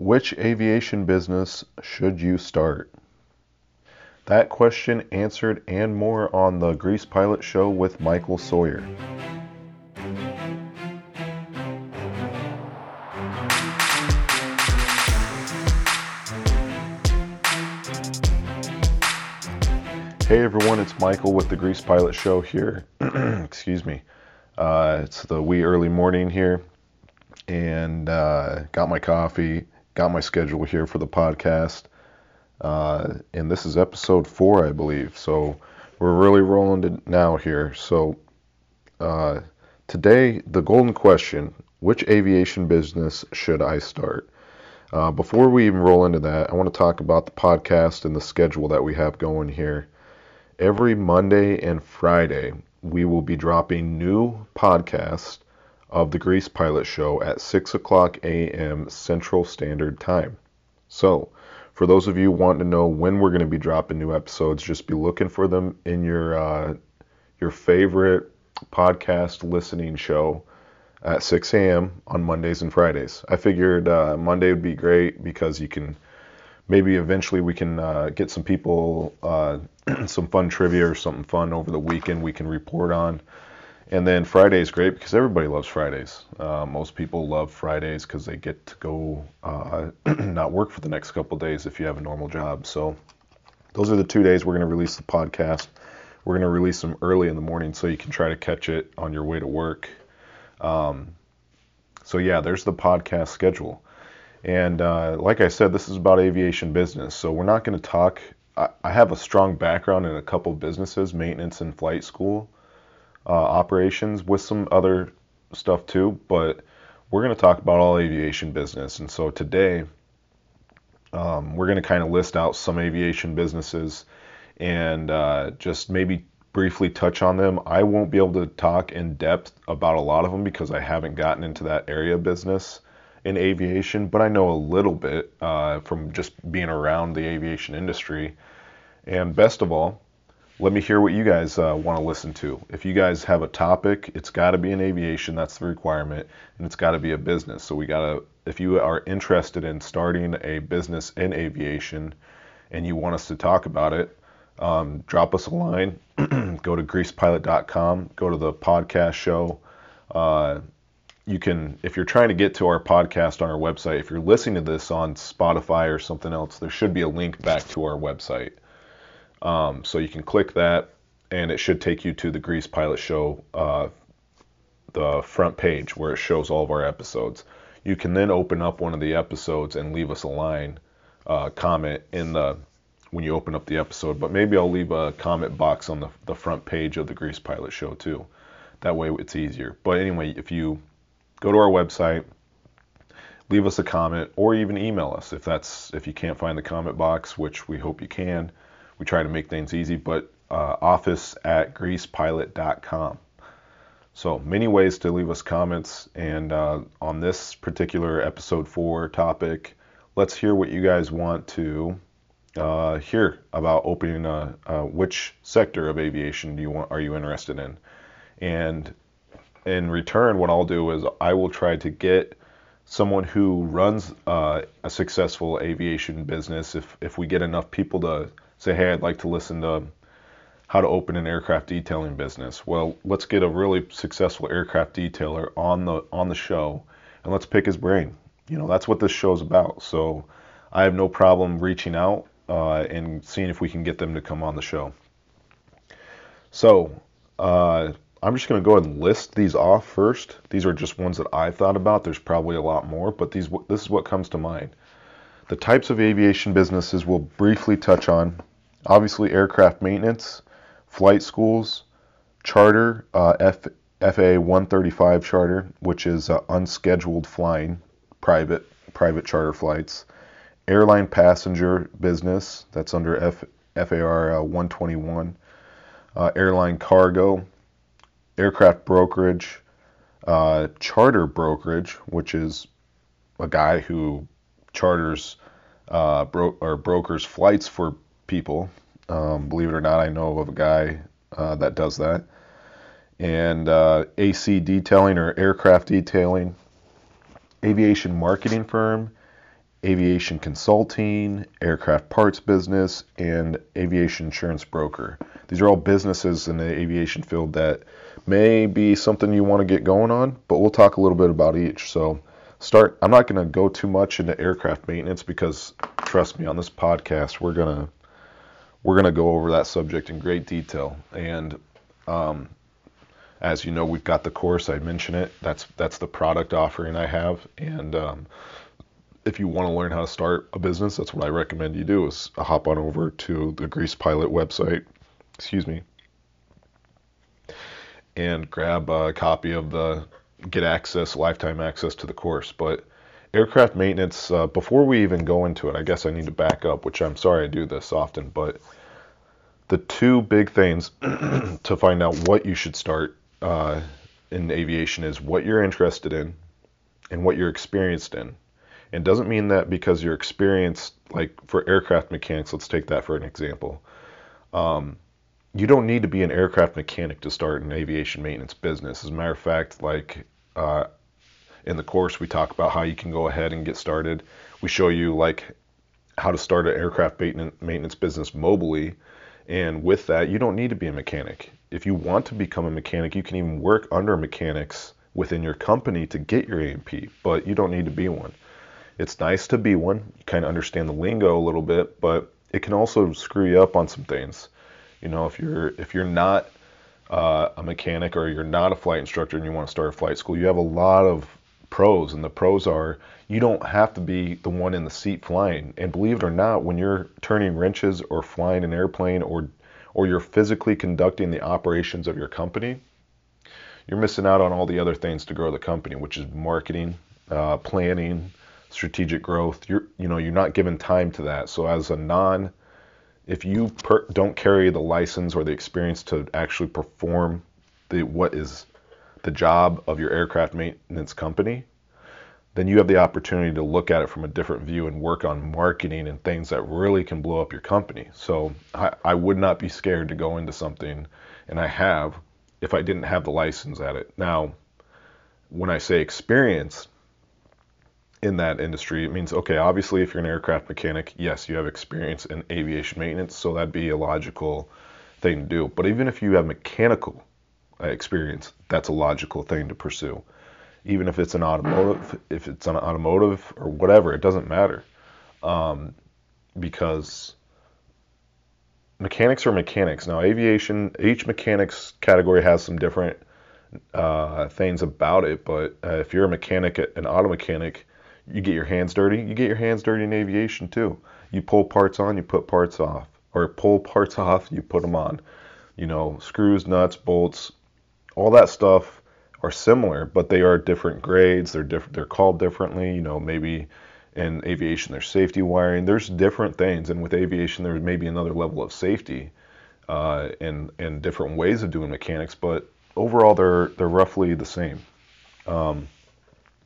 Which aviation business should you start? That question answered and more on the Grease Pilot Show with Michael Sawyer. Hey everyone, it's Michael with the Grease Pilot Show here. Excuse me. Uh, it's the wee early morning here, and uh, got my coffee, got my schedule here for the podcast. Uh, and this is episode four, I believe. So we're really rolling it now here. So uh, today, the golden question which aviation business should I start? Uh, before we even roll into that, I want to talk about the podcast and the schedule that we have going here. Every Monday and Friday, we will be dropping new podcasts of the Grease Pilot Show at 6 o'clock a.m. Central Standard Time. So, for those of you wanting to know when we're going to be dropping new episodes, just be looking for them in your uh, your favorite podcast listening show at 6 a.m. on Mondays and Fridays. I figured uh, Monday would be great because you can maybe eventually we can uh, get some people uh, some fun trivia or something fun over the weekend we can report on. And then Friday is great because everybody loves Fridays. Uh, most people love Fridays because they get to go uh, not work for the next couple days if you have a normal job. So those are the two days we're going to release the podcast. We're going to release them early in the morning so you can try to catch it on your way to work. Um, so yeah, there's the podcast schedule. And uh, like I said, this is about aviation business. So we're not going to talk. I, I, have a strong background in a couple businesses, maintenance and flight school uh, operations, with some other stuff too. But we're going to talk about all aviation business. And so today, um, we're going to kind of list out some aviation businesses and uh, just maybe briefly touch on them. I won't be able to talk in depth about a lot of them because I haven't gotten into that area of business in aviation, but I know a little bit uh, from just being around the aviation industry. And best of all, let me hear what you guys uh, want to listen to. If you guys have a topic, it's got to be in aviation, that's the requirement, and it's got to be a business. So we got to, if you are interested in starting a business in aviation and you want us to talk about it, um, drop us a line. go to greasepilot.com, go to the podcast show. Uh, you can, if you're trying to get to our podcast on our website, if you're listening to this on Spotify or something else, there should be a link back to our website. Um, so you can click that, and it should take you to the Grease Pilot Show, uh, the front page where it shows all of our episodes. You can then open up one of the episodes and leave us a line, uh, comment in the when you open up the episode. But maybe I'll leave a comment box on the, the front page of the Grease Pilot Show too. That way it's easier. But anyway, if you go to our website, leave us a comment, or even email us if that's if you can't find the comment box, which we hope you can. We try to make things easy, but uh, office at greasepilot.com. So many ways to leave us comments, and uh, on this particular episode four topic, let's hear what you guys want to uh, hear about opening a, which sector of aviation do you want are you interested in, and in return, what I'll do is I will try to get someone who runs uh, a successful aviation business. If if we get enough people to say, hey, I'd like to listen to how to open an aircraft detailing business. Well, let's get a really successful aircraft detailer on the on the show, and let's pick his brain. You know, that's what this show's about. So I have no problem reaching out uh, and seeing if we can get them to come on the show. So. Uh, I'm just going to go ahead and list these off first. These are just ones that I thought about. There's probably a lot more, but these this is what comes to mind. The types of aviation businesses we'll briefly touch on. Obviously, aircraft maintenance, flight schools, charter, uh, F, FA 135 charter, which is uh, unscheduled flying, private private charter flights, airline passenger business, that's under F, FAR uh, 121, uh, airline cargo, aircraft brokerage, uh, charter brokerage, which is a guy who charters uh, bro- or brokers flights for people. Um, believe it or not, I know of a guy uh, that does that. And uh, AC detailing or aircraft detailing, aviation marketing firm, aviation consulting, aircraft parts business, and aviation insurance broker. These are all businesses in the aviation field that may be something you want to get going on, but we'll talk a little bit about each. So, start. I'm not going to go too much into aircraft maintenance because, trust me, on this podcast we're gonna we're gonna go over that subject in great detail. And um, as you know, we've got the course. I mentioned it. That's that's the product offering I have, and um, if you want to learn how to start a business, that's what I recommend you do is hop on over to the Grease Pilot website, excuse me, and grab a copy of the get access, lifetime access to the course. But aircraft maintenance, uh, before we even go into it, I guess I need to back up, which I'm sorry I do this often, but the two big things to find out what you should start uh, in aviation is what you're interested in and what you're experienced in. And doesn't mean that because you're experienced, like for aircraft mechanics, let's take that for an example. Um, you don't need to be an aircraft mechanic to start an aviation maintenance business. As a matter of fact, like uh, in the course, we talk about how you can go ahead and get started. We show you like how to start an aircraft maintenance business mobily. And with that, you don't need to be a mechanic. If you want to become a mechanic, you can even work under mechanics within your company to get your A&P, but you don't need to be one. It's nice to be one. You kind of understand the lingo a little bit, but it can also screw you up on some things. You know, if you're if you're not uh, a mechanic or you're not a flight instructor and you want to start a flight school, you have a lot of pros, and the pros are you don't have to be the one in the seat flying. And believe it or not, when you're turning wrenches or flying an airplane or or you're physically conducting the operations of your company, you're missing out on all the other things to grow the company, which is marketing, uh, planning, strategic growth. You're you know you're not given time to that. So as a non, if you per, don't carry the license or the experience to actually perform the what is the job of your aircraft maintenance company, then you have the opportunity to look at it from a different view and work on marketing and things that really can blow up your company. So I, I would not be scared to go into something, and I have, if I didn't have the license at it. Now, when I say experience, in that industry, it means okay, obviously, if you're an aircraft mechanic, yes, you have experience in aviation maintenance, so that'd be a logical thing to do. But even if you have mechanical experience, that's a logical thing to pursue. Even if it's an automotive, if it's an automotive or whatever, it doesn't matter, um, because mechanics are mechanics. Now, aviation, each mechanics category has some different uh, things about it, but uh, if you're a mechanic, an auto mechanic, you get your hands dirty. You get your hands dirty in aviation too. You pull parts on, you put parts off, or pull parts off, you put them on. You know, screws, nuts, bolts, all that stuff are similar, but they are different grades. They're different. They're called differently. You know, maybe in aviation there's safety wiring. There's different things, and with aviation there's maybe another level of safety, uh, and and different ways of doing mechanics. But overall, they're they're roughly the same. Um,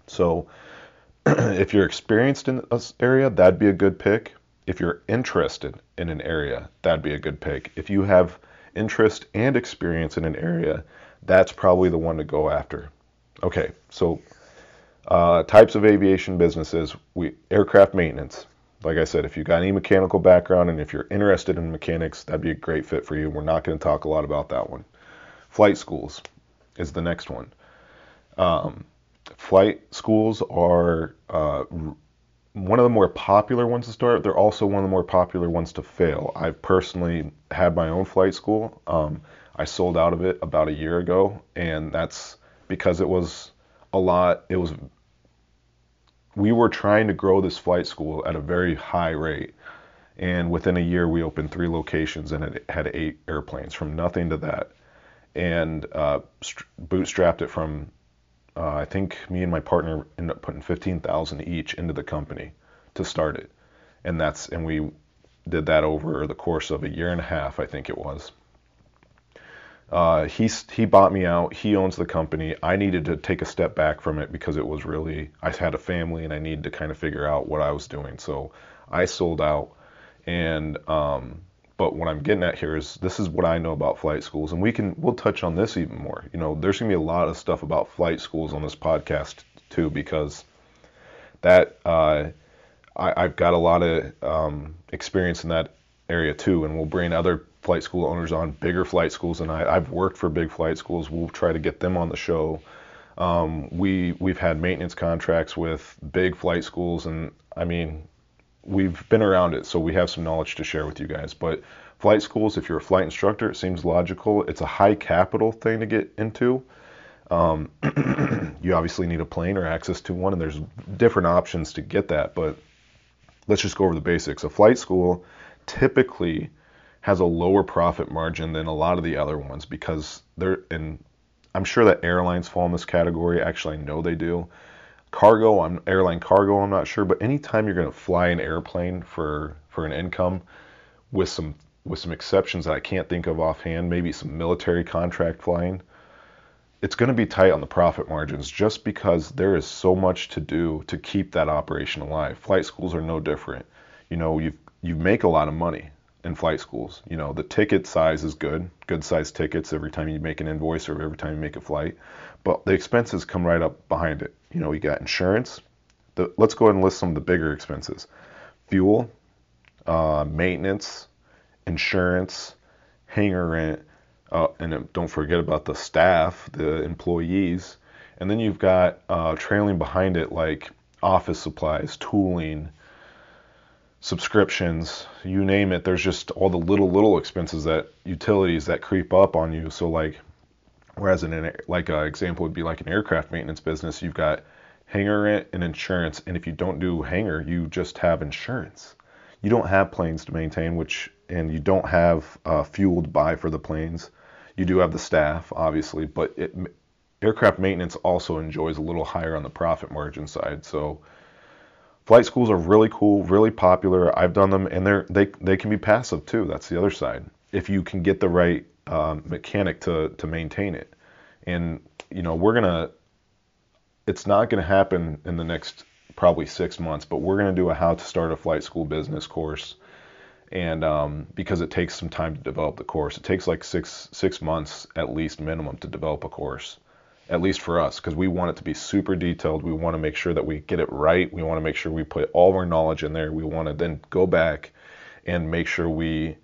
so if you're experienced in this area, that'd be a good pick. If you're interested in an area, that'd be a good pick. If you have interest and experience in an area, that's probably the one to go after. Okay, so uh, types of aviation businesses, we aircraft maintenance. Like I said, if you've got any mechanical background and if you're interested in mechanics, that'd be a great fit for you. We're not going to talk a lot about that one. Flight schools is the next one. Um, flight schools are uh, one of the more popular ones to start. They're also one of the more popular ones to fail. I've personally had my own flight school. Um, I sold out of it about a year ago, and that's because it was a lot. It was we were trying to grow this flight school at a very high rate, and within a year we opened three locations and it had eight airplanes from nothing to that, and uh, bootstrapped it from uh, I think me and my partner ended up putting fifteen thousand each into the company to start it, and that's and we did that over the course of a year and a half, I think it was. Uh, he he bought me out. He owns the company. I needed to take a step back from it because it was really I had a family and I needed to kind of figure out what I was doing. So I sold out, and um, but what I'm getting at here is this is what I know about flight schools, and we can we'll touch on this even more. You know, there's gonna be a lot of stuff about flight schools on this podcast too, because that uh, I, have got a lot of um, experience in that area too, and we'll bring other flight school owners on, bigger flight schools, and I, I've worked for big flight schools. We'll try to get them on the show. Um, we we've had maintenance contracts with big flight schools, and I mean, we've been around it, so we have some knowledge to share with you guys. But flight schools, if you're a flight instructor, it seems logical. It's a high capital thing to get into. Um, you obviously need a plane or access to one, and there's different options to get that. But let's just go over the basics. A flight school typically has a lower profit margin than a lot of the other ones because they're and I'm sure that airlines fall in this category. Actually, I know they do. Cargo, on airline cargo, I'm not sure, but anytime you're going to fly an airplane for for an income, with some with some exceptions that I can't think of offhand, maybe some military contract flying, it's going to be tight on the profit margins just because there is so much to do to keep that operation alive. Flight schools are no different. You know, you you make a lot of money in flight schools. You know, the ticket size is good, good size tickets every time you make an invoice or every time you make a flight, but the expenses come right up behind it. You know, you got insurance. The, let's go ahead and list some of the bigger expenses: fuel, uh, maintenance, insurance, hangar rent, uh, and don't forget about the staff, the employees, and then you've got uh, trailing behind it like office supplies, tooling subscriptions, you name it. There's just all the little little expenses that utilities that creep up on you. So like, whereas in an like an example would be like an aircraft maintenance business, you've got hangar rent and insurance, and if you don't do hangar, you just have insurance. You don't have planes to maintain, which and you don't have uh, fuel to buy for the planes. You do have the staff, obviously, but it, aircraft maintenance also enjoys a little higher on the profit margin side. So flight schools are really cool, really popular. I've done them, and they're they they can be passive too. That's the other side. If you can get the right um, mechanic to to maintain it, and you know we're gonna. It's not gonna happen in the next probably six months, but we're gonna do a how to start a flight school business course, and um, because it takes some time to develop the course, it takes like six six months at least minimum to develop a course at least for us, because we want it to be super detailed. We want to make sure that we get it right. We want to make sure we put all our knowledge in there. We want to then go back and make sure we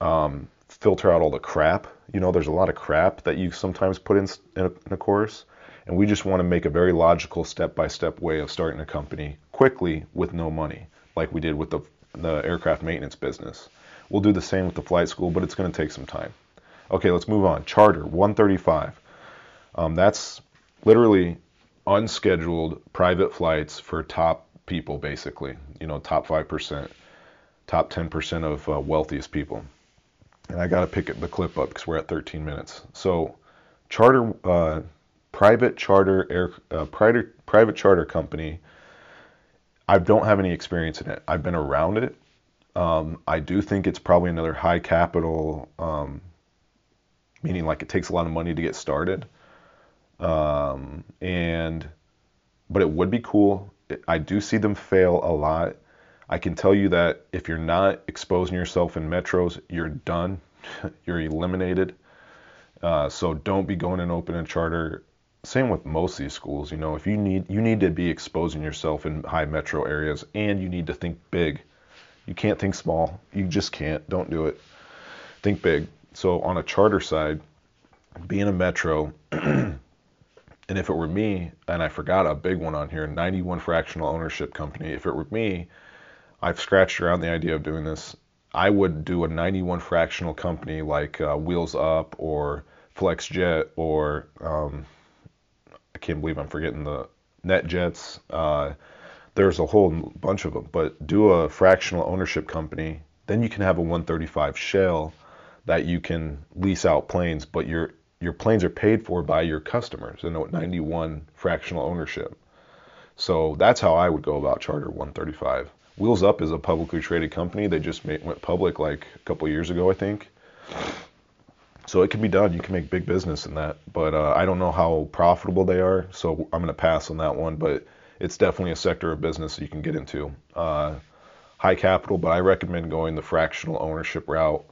um, filter out all the crap. You know, there's a lot of crap that you sometimes put in, in, a, in a course, and we just want to make a very logical step by step way of starting a company quickly with no money, like we did with the, the aircraft maintenance business. We'll do the same with the flight school, but it's going to take some time. Okay, let's move on. Charter 135. Um, that's literally unscheduled private flights for top people, basically. You know, top 5%, top 10% of uh, wealthiest people. And I got to pick the clip up because we're at 13 minutes. So, charter, uh, private charter air, uh, private private charter company. I don't have any experience in it. I've been around it. Um, I do think it's probably another high capital, um, meaning like it takes a lot of money to get started. Um, and but it would be cool. I do see them fail a lot. I can tell you that if you're not exposing yourself in metros, you're done. you're eliminated. Uh, so don't be going and open a charter. Same with most of these schools. You know, if you need you need to be exposing yourself in high metro areas, and you need to think big. You can't think small. You just can't. Don't do it. Think big. So on a charter side, being a metro. And if it were me, and I forgot a big one on here, 91 fractional ownership company, if it were me, I've scratched around the idea of doing this. I would do a 91 fractional company like uh, Wheels Up or FlexJet or um, I can't believe I'm forgetting the NetJets. Uh, there's a whole bunch of them, but do a fractional ownership company. Then you can have a 135 shell that you can lease out planes, but you're your planes are paid for by your customers and 91 fractional ownership. So that's how I would go about Charter 135. Wheels Up is a publicly traded company. They just made, went public like a couple years ago, I think. So it can be done. You can make big business in that. But uh, I don't know how profitable they are, so I'm going to pass on that one. But it's definitely a sector of business you can get into. Uh, high capital, but I recommend going the fractional ownership route.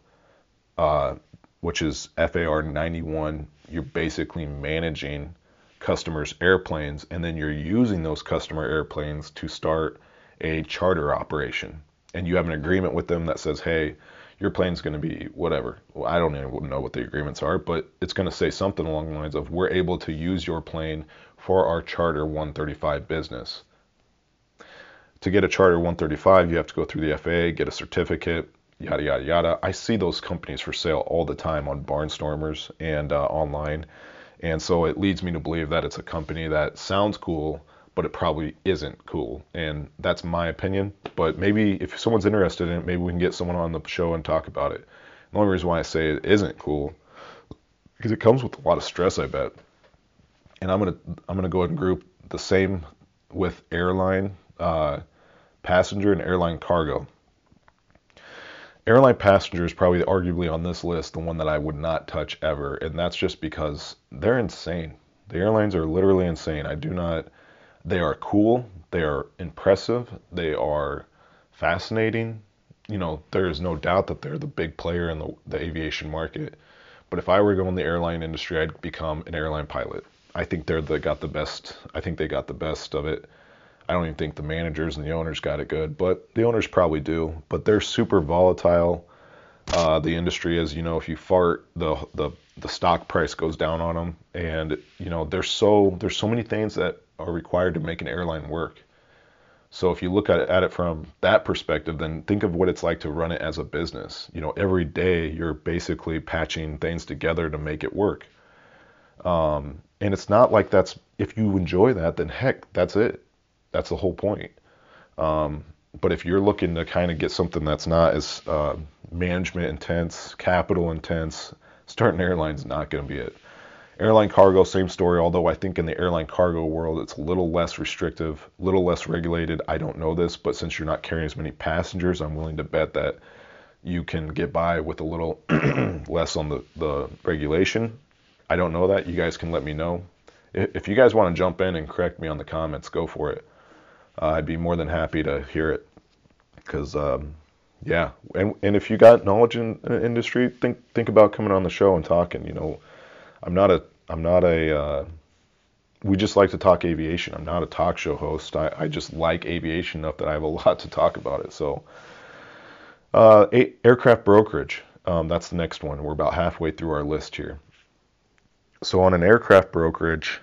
Uh, which is FAR 91, you're basically managing customers' airplanes, and then you're using those customer airplanes to start a charter operation and you have an agreement with them that says, hey, your plane's going to be whatever. Well, I don't even know what the agreements are, but it's going to say something along the lines of we're able to use your plane for our Charter 135 business. To get a Charter 135, you have to go through the FAA, get a certificate, yada, yada, yada. I see those companies for sale all the time on Barnstormers and uh, online. And so it leads me to believe that it's a company that sounds cool, but it probably isn't cool. And that's my opinion. But maybe if someone's interested in it, maybe we can get someone on the show and talk about it. The only reason why I say it isn't cool because it comes with a lot of stress, I bet. And I'm gonna I'm gonna go ahead and group the same with airline uh, passenger and airline cargo. Airline passenger is probably arguably on this list the one that I would not touch ever, and that's just because they're insane. The airlines are literally insane. I do not they are cool, they are impressive, they are fascinating. You know, there is no doubt that they're the big player in the, the aviation market. But if I were going the airline industry, I'd become an airline pilot. I think they're the got the best. I think they got the best of it. I don't even think the managers and the owners got it good, but the owners probably do. But they're super volatile. Uh, the industry is, you know, if you fart, the the the stock price goes down on them, and you know, there's so there's so many things that are required to make an airline work. So if you look at it, at it from that perspective, then think of what it's like to run it as a business. You know, every day you're basically patching things together to make it work. Um, and it's not like that's if you enjoy that, then heck, that's it. That's the whole point. Um, but if you're looking to kind of get something that's not as uh, management intense, capital intense, starting airline's not going to be it. Airline cargo, same story, although I think in the airline cargo world it's a little less restrictive, a little less regulated. I don't know this, but since you're not carrying as many passengers, I'm willing to bet that you can get by with a little less on the, the regulation. I don't know that. You guys can let me know. If you guys want to jump in and correct me on the comments, go for it. Uh, I'd be more than happy to hear it. Because, um, yeah, and, and if you got knowledge in the industry, think think about coming on the show and talking. You know, I'm not a I'm not a uh, we just like to talk aviation. I'm not a talk show host. I, I just like aviation enough that I have a lot to talk about it. So, uh, a- aircraft brokerage. Um, that's the next one. We're about halfway through our list here. So, on an aircraft brokerage,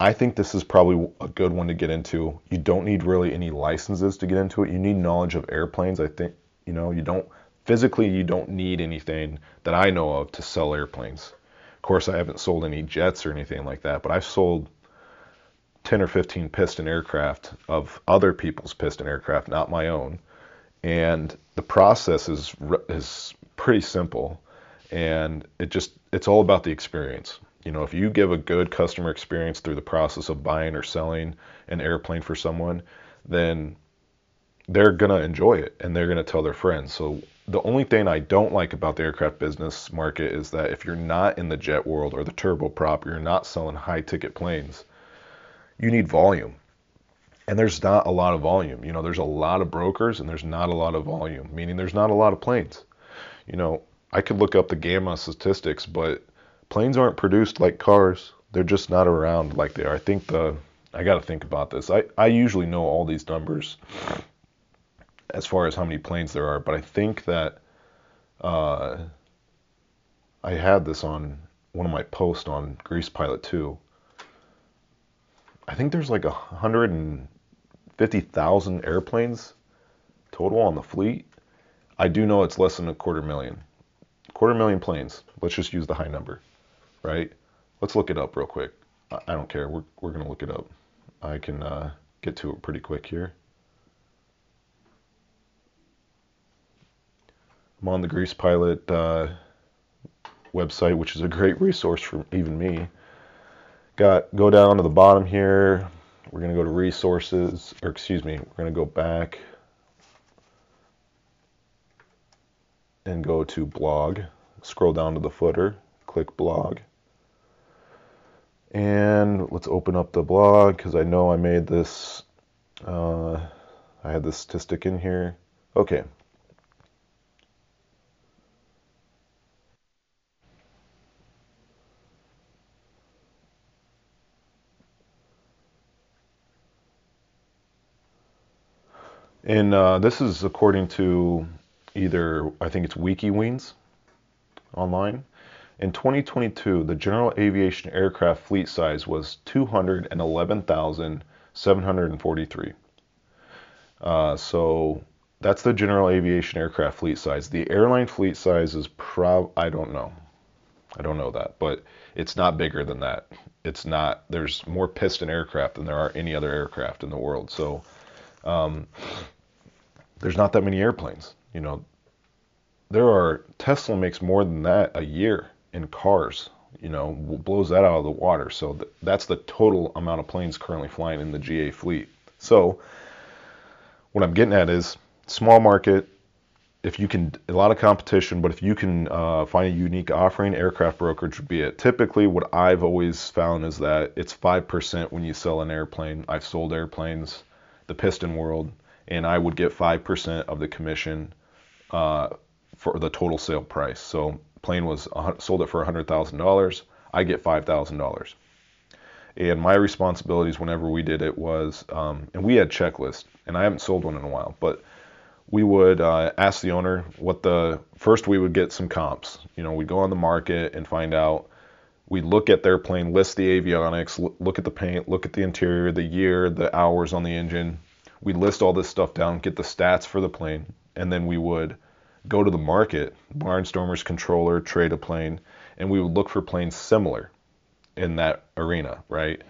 I think this is probably a good one to get into. You don't need really any licenses to get into it. You need knowledge of airplanes. I think, you know, you don't physically, you don't need anything that I know of to sell airplanes Of course, I haven't sold any jets or anything like that, but I've sold 10 or 15 piston aircraft of other people's piston aircraft, not my own. And the process is is pretty simple, and it just it's all about the experience. You know, if you give a good customer experience through the process of buying or selling an airplane for someone, then they're gonna enjoy it and they're gonna tell their friends. So the only thing I don't like about the aircraft business market is that if you're not in the jet world or the turboprop, you're not selling high ticket planes, you need volume. And there's not a lot of volume. You know, there's a lot of brokers and there's not a lot of volume, meaning there's not a lot of planes. You know, I could look up the GAMA statistics, but planes aren't produced like cars. They're just not around like they are. I think the I got to think about this. I, I usually know all these numbers as far as how many planes there are, but I think that uh, I had this on one of my posts on Grease Pilot 2. I think there's like a 150,000 airplanes total on the fleet. I do know it's less than a quarter million. Quarter million planes. Let's just use the high number, right? Let's look it up real quick. I don't care. We're, we're going to look it up. I can uh, get to it pretty quick here. I'm on the Grease Pilot uh, website, which is a great resource for even me. Got go down to the bottom here. We're gonna go to resources, or excuse me, we're gonna go back and go to blog. Scroll down to the footer, click blog. And let's open up the blog because I know I made this, uh, I had this statistic in here. Okay, And uh, this is according to either, I think it's WikiWeens online. In 2022, the general aviation aircraft fleet size was 211,743. Uh, so that's the general aviation aircraft fleet size. The airline fleet size is prob I don't know. I don't know that, but it's not bigger than that. It's not. There's more piston aircraft than there are any other aircraft in the world. So um, there's not that many airplanes. You know, there are Tesla makes more than that a year in cars. You know, blows that out of the water. So th- that's the total amount of planes currently flying in the GA fleet. So what I'm getting at is small market. If you can, a lot of competition, but if you can uh, find a unique offering, aircraft brokerage would be it. Typically, what I've always found is that it's 5% when you sell an airplane. I've sold airplanes, the piston world, and I would get 5% of the commission uh, for the total sale price. So plane was sold it for $100,000, I get $5,000. And my responsibilities whenever we did it was, um, and we had checklists, and I haven't sold one in a while, but we would uh, ask the owner what the first we would get some comps. You know, we'd go on the market and find out. We'd look at their plane, list the avionics, look at the paint, look at the interior, the year, the hours on the engine. We'd list all this stuff down, get the stats for the plane, and then we would go to the market, Barnstormer's controller, trade a plane, and we would look for planes similar in that arena, right?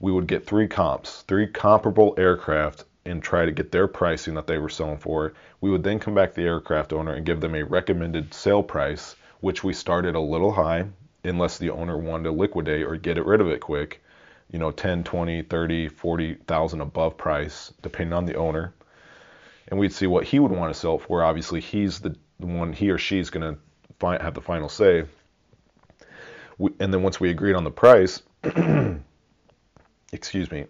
We would get three comps, three comparable aircraft, and try to get their pricing that they were selling for. We would then come back to the aircraft owner and give them a recommended sale price, which we started a little high, unless the owner wanted to liquidate or get it rid of it quick. You know, 10, 20, 30, 40,000 above price, depending on the owner and we'd see what he would want to sell for. Obviously, he's the one he or she's going to have the final say. We, and then once we agreed on the price, excuse me,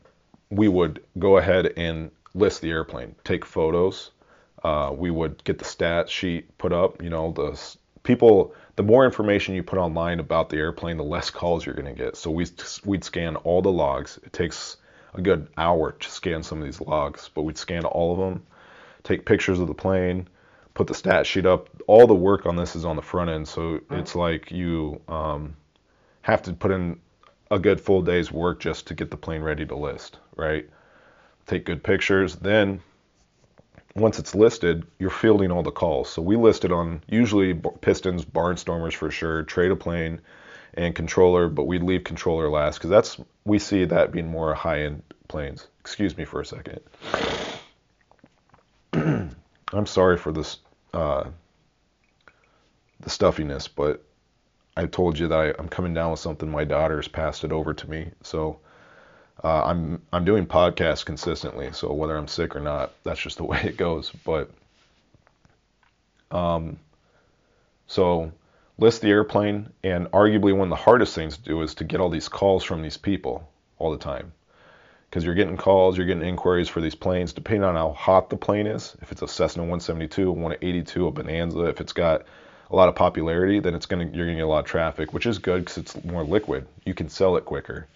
we would go ahead and list the airplane, take photos. Uh, we would get the stat sheet put up. You know, the people, the more information you put online about the airplane, the less calls you're going to get. So we we'd scan all the logs. It takes a good hour to scan some of these logs, but we'd scan all of them take pictures of the plane, put the stat sheet up. All the work on this is on the front end, so it's like you um, have to put in a good full day's work just to get the plane ready to list, right? Take good pictures. Then once it's listed, you're fielding all the calls. So we listed on usually Pistons, Barnstormers for sure, trade a plane, and controller, but we'd leave controller last because that's we see that being more high end planes. Excuse me for a second. I'm sorry for this uh, the stuffiness, but I told you that I, am coming down with something. My daughter's passed it over to me, so uh, I'm I'm doing podcasts consistently. So whether I'm sick or not, that's just the way it goes. But um, so list the airplane, and arguably one of the hardest things to do is to get all these calls from these people all the time because you're getting calls, you're getting inquiries for these planes, depending on how hot the plane is. If it's a Cessna 172, a 182, a Bonanza, if it's got a lot of popularity, then it's gonna you're gonna get a lot of traffic, which is good because it's more liquid. You can sell it quicker.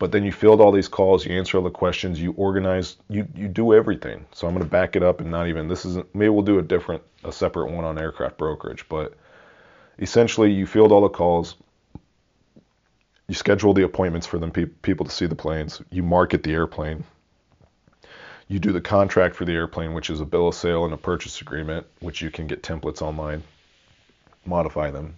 But then you field all these calls, you answer all the questions, you organize, you you do everything. So I'm gonna back it up and not even this isn't maybe we'll do a different a separate one on aircraft brokerage, but essentially you field all the calls, you schedule the appointments for them pe- people to see the planes. You market the airplane. You do the contract for the airplane, which is a bill of sale and a purchase agreement, which you can get templates online, modify them,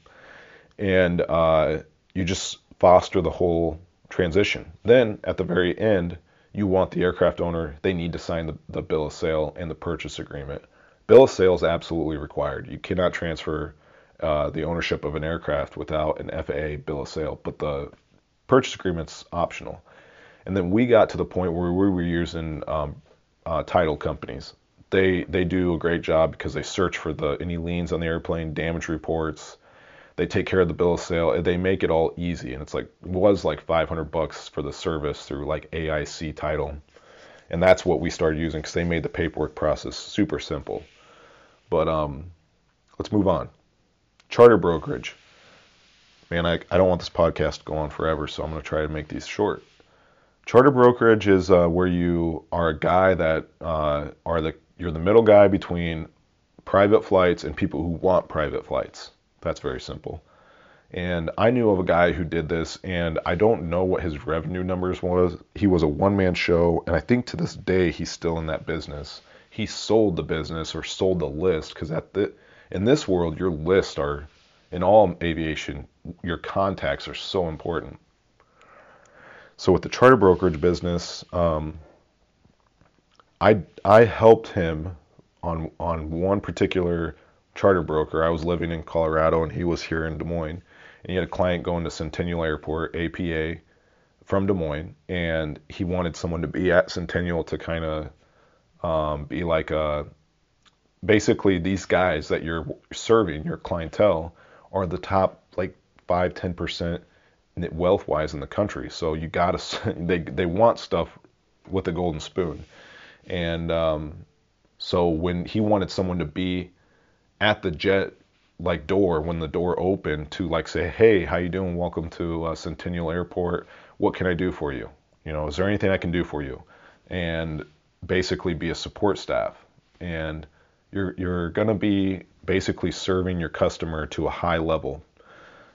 and uh, you just foster the whole transition. Then at the very end, you want the aircraft owner, they need to sign the, the bill of sale and the purchase agreement. Bill of sale is absolutely required. You cannot transfer uh, the ownership of an aircraft without an FAA bill of sale, but the purchase agreement's optional. And then we got to the point where we were using um, uh, title companies. They they do a great job because they search for the any liens on the airplane, damage reports. They take care of the bill of sale. They make it all easy, and it's like it was like 500 bucks for the service through like AIC title, and that's what we started using because they made the paperwork process super simple. But um, let's move on. Charter brokerage man, I, I don't want this podcast to go on forever, so I'm going to try to make these short. Charter brokerage is uh, where you are a guy that uh, are the you're the middle guy between private flights and people who want private flights. That's very simple. And I knew of a guy who did this, and I don't know what his revenue numbers was. He was a one man show, and I think to this day he's still in that business. He sold the business or sold the list because at the in this world, your lists are in all aviation, your contacts are so important. So with the charter brokerage business, um, I I helped him on on one particular charter broker. I was living in Colorado and he was here in Des Moines, and he had a client going to Centennial Airport, APA, from Des Moines, and he wanted someone to be at Centennial to kind of um, be like a basically these guys that you're serving, your clientele, are the top like five, ten percent wealth wise in the country. So you gotta they they want stuff with a golden spoon, and um, so when he wanted someone to be at the jet like door when the door opened to like say, hey, how you doing? Welcome to uh, Centennial Airport. What can I do for you? You know, is there anything I can do for you? And basically be a support staff and you're you're going to be basically serving your customer to a high level.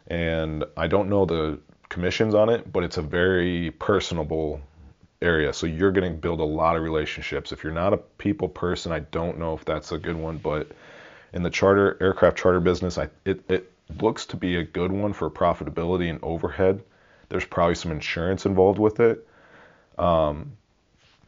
And I don't know the commissions on it, but it's a very personable area. So you're going to build a lot of relationships. If you're not a people person, I don't know if that's a good one, but in the charter aircraft charter business, I it, it looks to be a good one for profitability and overhead. There's probably some insurance involved with it. Um,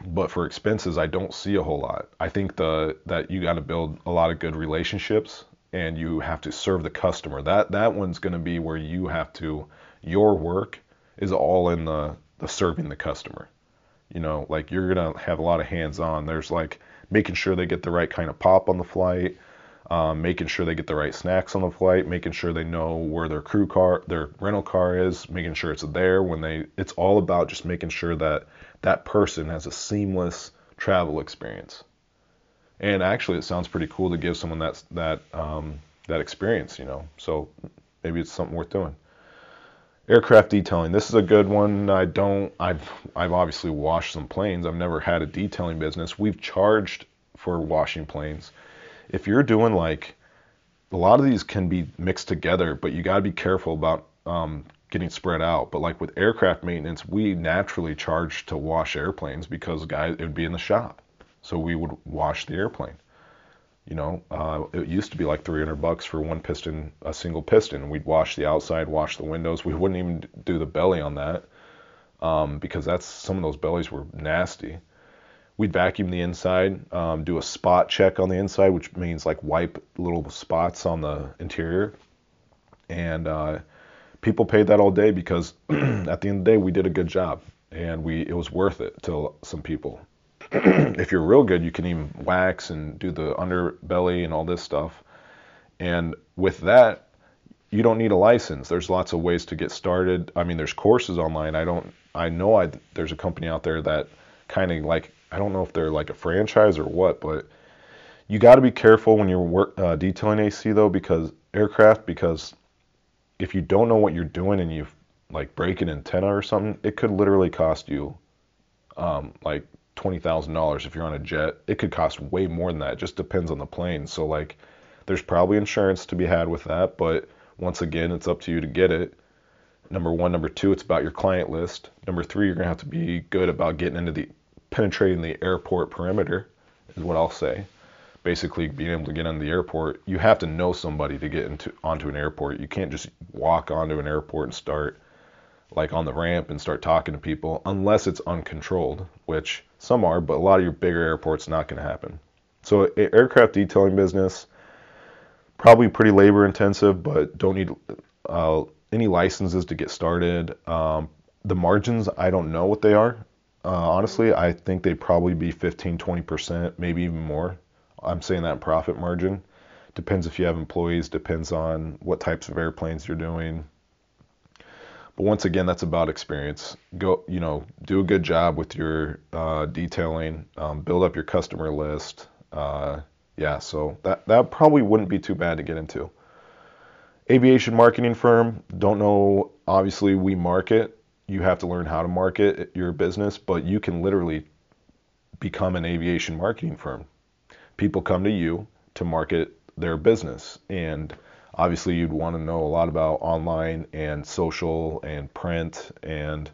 but for expenses, I don't see a whole lot. I think the that you got to build a lot of good relationships and you have to serve the customer. That that one's going to be where you have to your work is all in the the serving the customer. You know, like you're going to have a lot of hands on. There's like making sure they get the right kind of pop on the flight, um, making sure they get the right snacks on the flight, making sure they know where their crew car, their rental car is, making sure it's there when they. It's all about just making sure that that person has a seamless travel experience. And actually, it sounds pretty cool to give someone that that um, that experience, you know. So maybe it's something worth doing. Aircraft detailing. This is a good one. I don't. I've I've obviously washed some planes. I've never had a detailing business. We've charged for washing planes. If you're doing like a lot of these can be mixed together, but you got to be careful about um, getting spread out. But like with aircraft maintenance, we naturally charge to wash airplanes because guys it would be in the shop, so we would wash the airplane. You know, uh, it used to be like 300 bucks for one piston, a single piston. We'd wash the outside, wash the windows. We wouldn't even do the belly on that um, because that's some of those bellies were nasty. We'd vacuum the inside, um, do a spot check on the inside, which means like wipe little spots on the interior, and uh, people paid that all day because at the end of the day we did a good job and we it was worth it to some people. if you're real good, you can even wax and do the underbelly and all this stuff. And with that, you don't need a license. There's lots of ways to get started. I mean, there's courses online. I don't. I know I there's a company out there that kind of like I don't know if they're like a franchise or what, but you got to be careful when you're work, uh, detailing AC though, because aircraft because if you don't know what you're doing and you like break an antenna or something, it could literally cost you um, like twenty thousand dollars if you're on a jet. It could cost way more than that. It just depends on the plane. So like, there's probably insurance to be had with that, but once again, it's up to you to get it. Number one, number two, it's about your client list. Number three, you're gonna have to be good about getting into the penetrating the airport perimeter, is what I'll say basically being able to get into the airport, you have to know somebody to get into onto an airport. You can't just walk onto an airport and start like on the ramp and start talking to people unless it's uncontrolled, which some are, but a lot of your bigger airports not going to happen. So aircraft detailing business probably pretty labor intensive, but don't need uh, any licenses to get started. Um, the margins, I don't know what they are. Uh, honestly, I think they'd probably be 15, 20%, maybe even more I'm saying that profit margin. Depends if you have employees, depends on what types of airplanes you're doing. But once again, that's about experience. Go, you know, do a good job with your uh, detailing, um, build up your customer list. Uh, yeah, so that that probably wouldn't be too bad to get into. Aviation marketing firm. Don't know. Obviously, we market. You have to learn how to market your business, but you can literally become an aviation marketing firm people come to you to market their business. And obviously, you'd want to know a lot about online and social and print and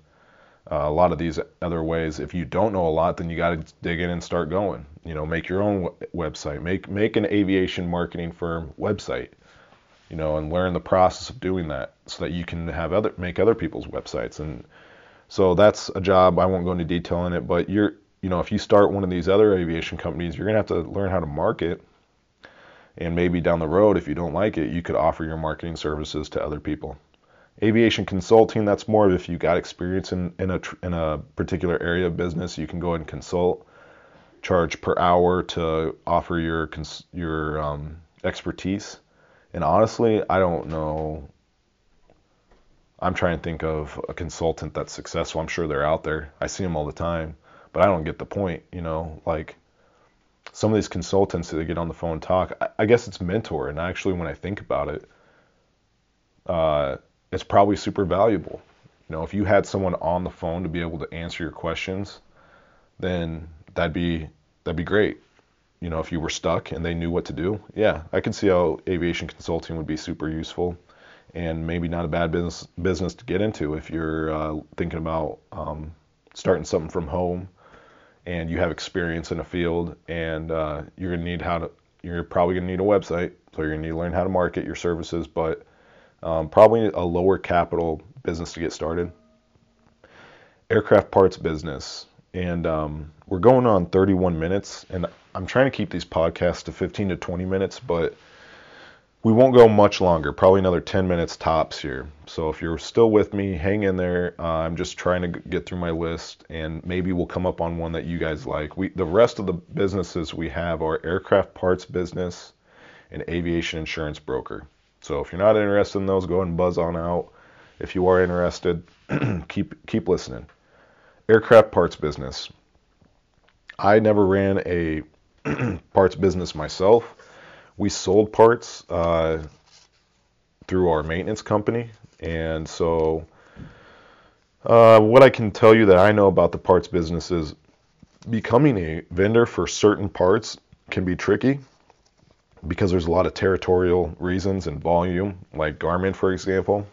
uh, a lot of these other ways. If you don't know a lot, then you got to dig in and start going. You know, make your own website, make make an aviation marketing firm website. You know, and learn the process of doing that so that you can have other make other people's websites. And so that's a job. I won't go into detail on it, but you're you know, if you start one of these other aviation companies, you're gonna have to learn how to market. And maybe down the road, if you don't like it, you could offer your marketing services to other people aviation consulting that's more of if you got experience in, in a in a particular area of business you can go and consult charge per hour to offer your your um, expertise and honestly i don't know i'm trying to think of a consultant that's successful i'm sure they're out there i see them all the time but i don't get the point you know like some of these consultants that get on the phone and talk I, I guess it's mentor and actually when i think about it uh, it's probably super valuable. You know, if you had someone on the phone to be able to answer your questions, then that'd be that'd be great. You know, if you were stuck and they knew what to do, yeah, I can see how aviation consulting would be super useful, and maybe not a bad business business to get into if you're uh, thinking about um, starting something from home, and you have experience in a field, and uh, you're gonna need how to. You're probably gonna need a website, so you're gonna need to learn how to market your services, but um, probably a lower capital business to get started. Aircraft parts business. And um, we're going on 31 minutes, and I'm trying to keep these podcasts to 15 to 20 minutes, but we won't go much longer, probably another 10 minutes tops here. So if you're still with me, hang in there. Uh, I'm just trying to get through my list, and maybe we'll come up on one that you guys like. We the rest of the businesses we have are aircraft parts business and aviation insurance broker. So if you're not interested in those, go ahead and buzz on out. If you are interested, keep keep listening. Aircraft parts business. I never ran a parts business myself. We sold parts uh, through our maintenance company, and so uh, what I can tell you that I know about the parts business is becoming a vendor for certain parts can be tricky because there's a lot of territorial reasons and volume, like Garmin, for example,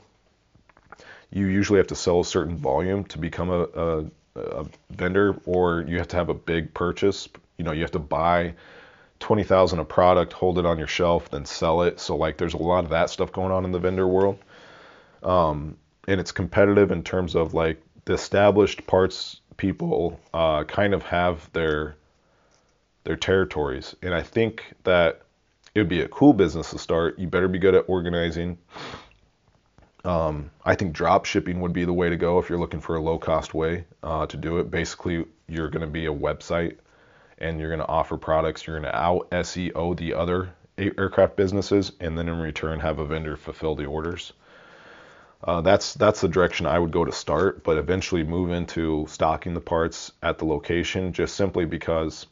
you usually have to sell a certain volume to become a, a, a vendor, or you have to have a big purchase. You know, you have to buy 20,000 a product, hold it on your shelf, then sell it. So, like, there's a lot of that stuff going on in the vendor world. Um, and it's competitive in terms of like the established parts people uh, kind of have their their territories. And I think that it would be a cool business to start. You better be good at organizing. Um, I think drop shipping would be the way to go if you're looking for a low cost way uh, to do it. Basically, you're going to be a website and you're going to offer products. You're going to out SEO the other aircraft businesses and then in return have a vendor fulfill the orders. Uh, that's that's the direction I would go to start, but eventually move into stocking the parts at the location just simply because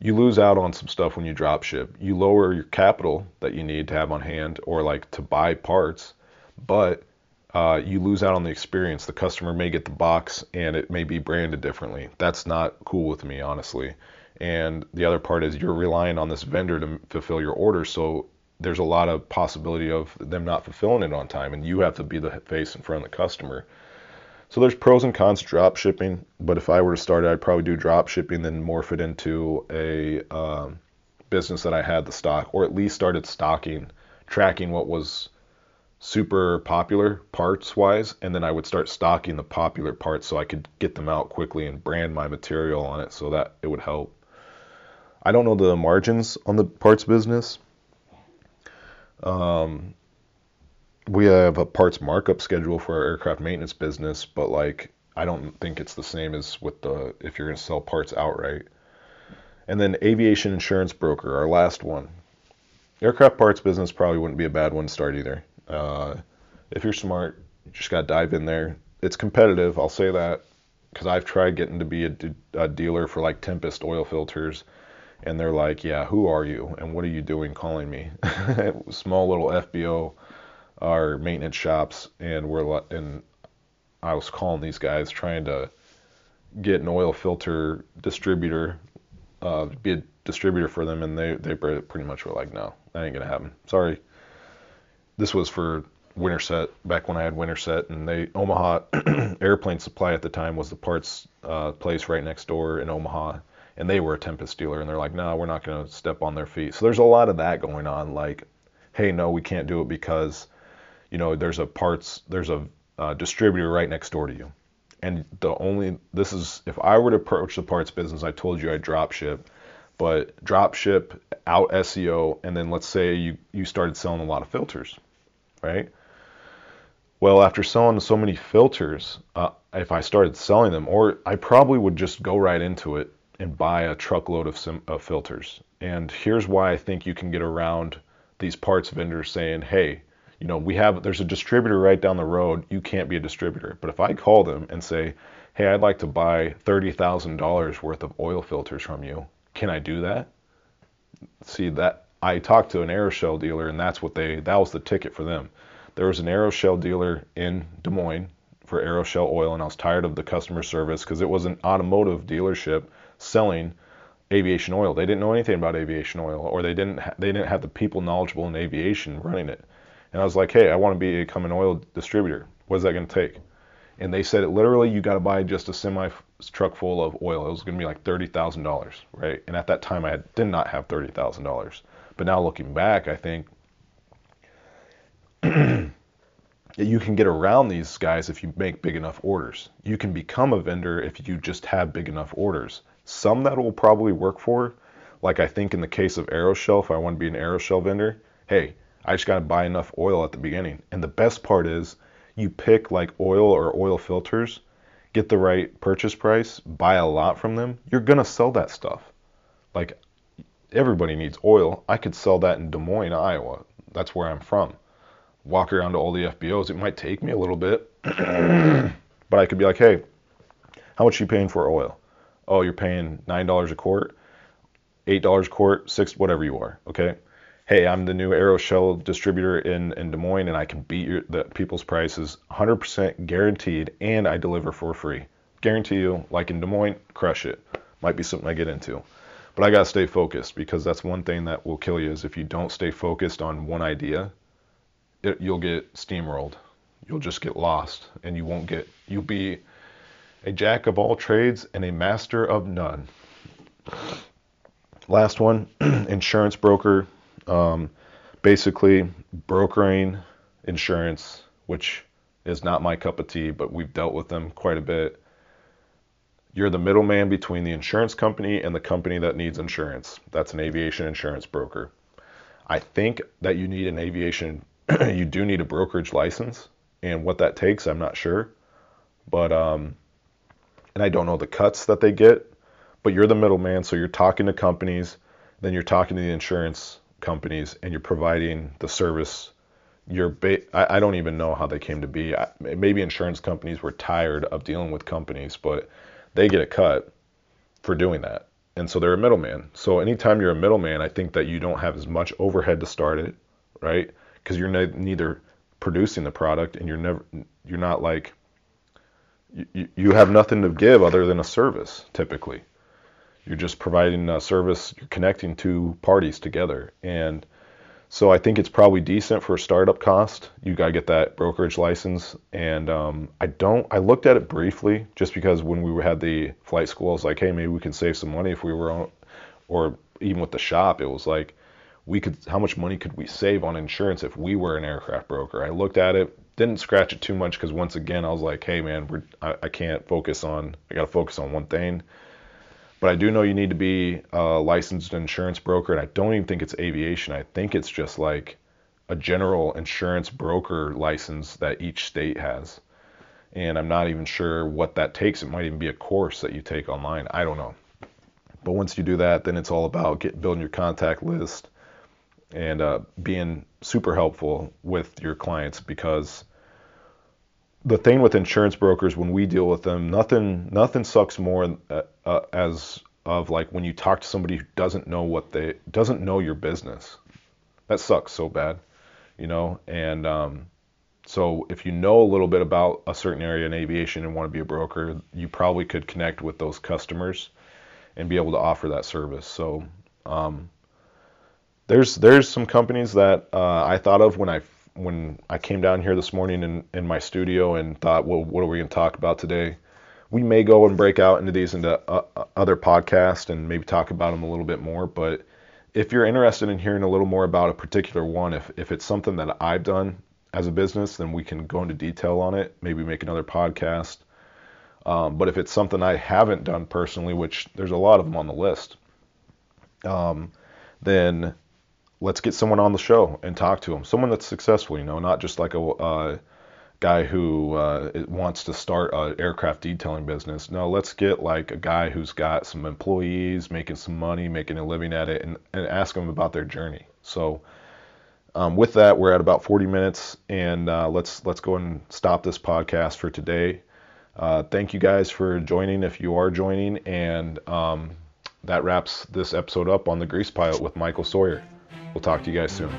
you lose out on some stuff when you drop ship. You lower your capital that you need to have on hand or like to buy parts, but uh, you lose out on the experience. The customer may get the box and it may be branded differently. That's not cool with me, honestly. And the other part is you're relying on this vendor to fulfill your order, so there's a lot of possibility of them not fulfilling it on time, and you have to be the face in front of the customer. So there's pros and cons to drop shipping, but if I were to start it, I'd probably do drop shipping, then morph it into a um, business that I had the stock, or at least started stocking, tracking what was super popular parts wise, and then I would start stocking the popular parts so I could get them out quickly and brand my material on it so that it would help. I don't know the margins on the parts business. Um, we have a parts markup schedule for our aircraft maintenance business, but like I don't think it's the same as with the if you're going to sell parts outright. And then aviation insurance broker, our last one. Aircraft parts business probably wouldn't be a bad one to start either. Uh, if you're smart, you just got to dive in there. It's competitive, I'll say that, because I've tried getting to be a, a dealer for like Tempest oil filters, and they're like, "Yeah, who are you? And what are you doing calling me?" Small little FBO our maintenance shops, and we're and I was calling these guys trying to get an oil filter distributor uh, be a distributor for them, and they they pretty much were like, no, that ain't gonna happen. Sorry. This was for Winterset back when I had Winterset, and they Omaha Airplane Supply at the time was the parts uh, place right next door in Omaha, and they were a Tempest dealer, and they're like, no, we're not gonna step on their feet. So there's a lot of that going on, like, hey, no, we can't do it because, you know, there's a parts there's a uh, distributor right next door to you and the only this is if I were to approach the parts business, I told you I drop ship, but drop ship out SEO, and then let's say you you started selling a lot of filters, right? Well, after selling so many filters, uh, if I started selling them, or I probably would just go right into it and buy a truckload of, of filters. And here's why I think you can get around these parts vendors saying, hey, you know, we have there's a distributor right down the road. You can't be a distributor. But if I call them and say, "Hey, I'd like to buy thirty thousand dollars worth of oil filters from you. Can I do that?" See that I talked to an Aeroshell dealer, and that's what they that was the ticket for them. There was an Aeroshell dealer in Des Moines for Aeroshell oil, and I was tired of the customer service because it was an automotive dealership selling aviation oil. They didn't know anything about aviation oil, or they didn't ha- they didn't have the people knowledgeable in aviation running it. And I was like, hey, I want to become an oil distributor. What is that going to take? And they said it literally, you got to buy just a semi truck full of oil. It was going to be like thirty thousand dollars, right? And at that time, I had, did not have thirty thousand dollars. But now looking back, I think you can get around these guys if you make big enough orders. You can become a vendor if you just have big enough orders. Some that will probably work for, like I think in the case of Aeroshell, if I want to be an Aeroshell vendor, hey, I just got to buy enough oil at the beginning. And the best part is you pick like oil or oil filters, get the right purchase price, buy a lot from them. You're going to sell that stuff. Like everybody needs oil. I could sell that in Des Moines, Iowa. That's where I'm from. Walk around to all the FBOs. It might take me a little bit, but I could be like, hey, how much are you paying for oil? Oh, you're paying $9 a quart, $8 a quart, six, whatever you are. Okay hey, I'm the new Aeroshell distributor in, in Des Moines and I can beat your, the people's prices 100% guaranteed and I deliver for free. Guarantee you, like in Des Moines, crush it. Might be something I get into. But I got to stay focused because that's one thing that will kill you is if you don't stay focused on one idea, it, you'll get steamrolled. You'll just get lost and you won't get, you'll be a jack of all trades and a master of none. Last one, insurance broker um, basically, brokering insurance, which is not my cup of tea, but we've dealt with them quite a bit. You're the middleman between the insurance company and the company that needs insurance. That's an aviation insurance broker. I think that you need an aviation, you do need a brokerage license, and what that takes, I'm not sure. But, um, and I don't know the cuts that they get, but you're the middleman, so you're talking to companies, then you're talking to the insurance companies and you're providing the service you're ba- I, I don't even know how they came to be. I, maybe insurance companies were tired of dealing with companies but they get a cut for doing that. And so they're a middleman. So anytime you're a middleman i think that you don't have as much overhead to start it right? Because you're ne- neither producing the product and you're never you're not like you, you have nothing to give other than a service typically you're just providing a service. You're connecting two parties together, and so I think it's probably decent for a startup cost. You gotta get that brokerage license, and um, I don't. I looked at it briefly just because when we had the flight school, I was like, hey, maybe we can save some money if we were on, or even with the shop, it was like we could. How much money could we save on insurance if we were an aircraft broker? I looked at it, didn't scratch it too much because once again, I was like, hey, man, I, I can't focus on. I gotta focus on one thing but I do know you need to be a licensed insurance broker, and I don't even think it's aviation. I think it's just like a general insurance broker license that each state has. And I'm not even sure what that takes. It might even be a course that you take online. I don't know. But once you do that, then it's all about building your contact list and uh, being super helpful with your clients because the thing with insurance brokers when we deal with them, nothing nothing sucks more uh, uh, as of like when you talk to somebody who doesn't know what they doesn't know your business. That sucks so bad, you know. And um, so if you know a little bit about a certain area in aviation and want to be a broker, you probably could connect with those customers and be able to offer that service. So um, there's there's some companies that uh, I thought of when I when I came down here this morning in, in my studio and thought, well, what are we going to talk about today? We may go and break out into these into uh, uh, other podcasts and maybe talk about them a little bit more. But if you're interested in hearing a little more about a particular one, if, if it's something that I've done as a business, then we can go into detail on it, maybe make another podcast. Um, but if it's something I haven't done personally, which there's a lot of them on the list, um, then let's get someone on the show and talk to them. Someone that's successful, you know, not just like a uh, guy who uh, wants to start an aircraft detailing business. No, let's get like a guy who's got some employees, making some money, making a living at it, and, and ask them about their journey. So. Um, with that, we're at about 40 minutes, and uh, let's let's go and stop this podcast for today. Uh, thank you guys for joining, if you are joining, and um, that wraps this episode up on the Grease Pilot with Michael Sawyer. We'll talk to you guys soon.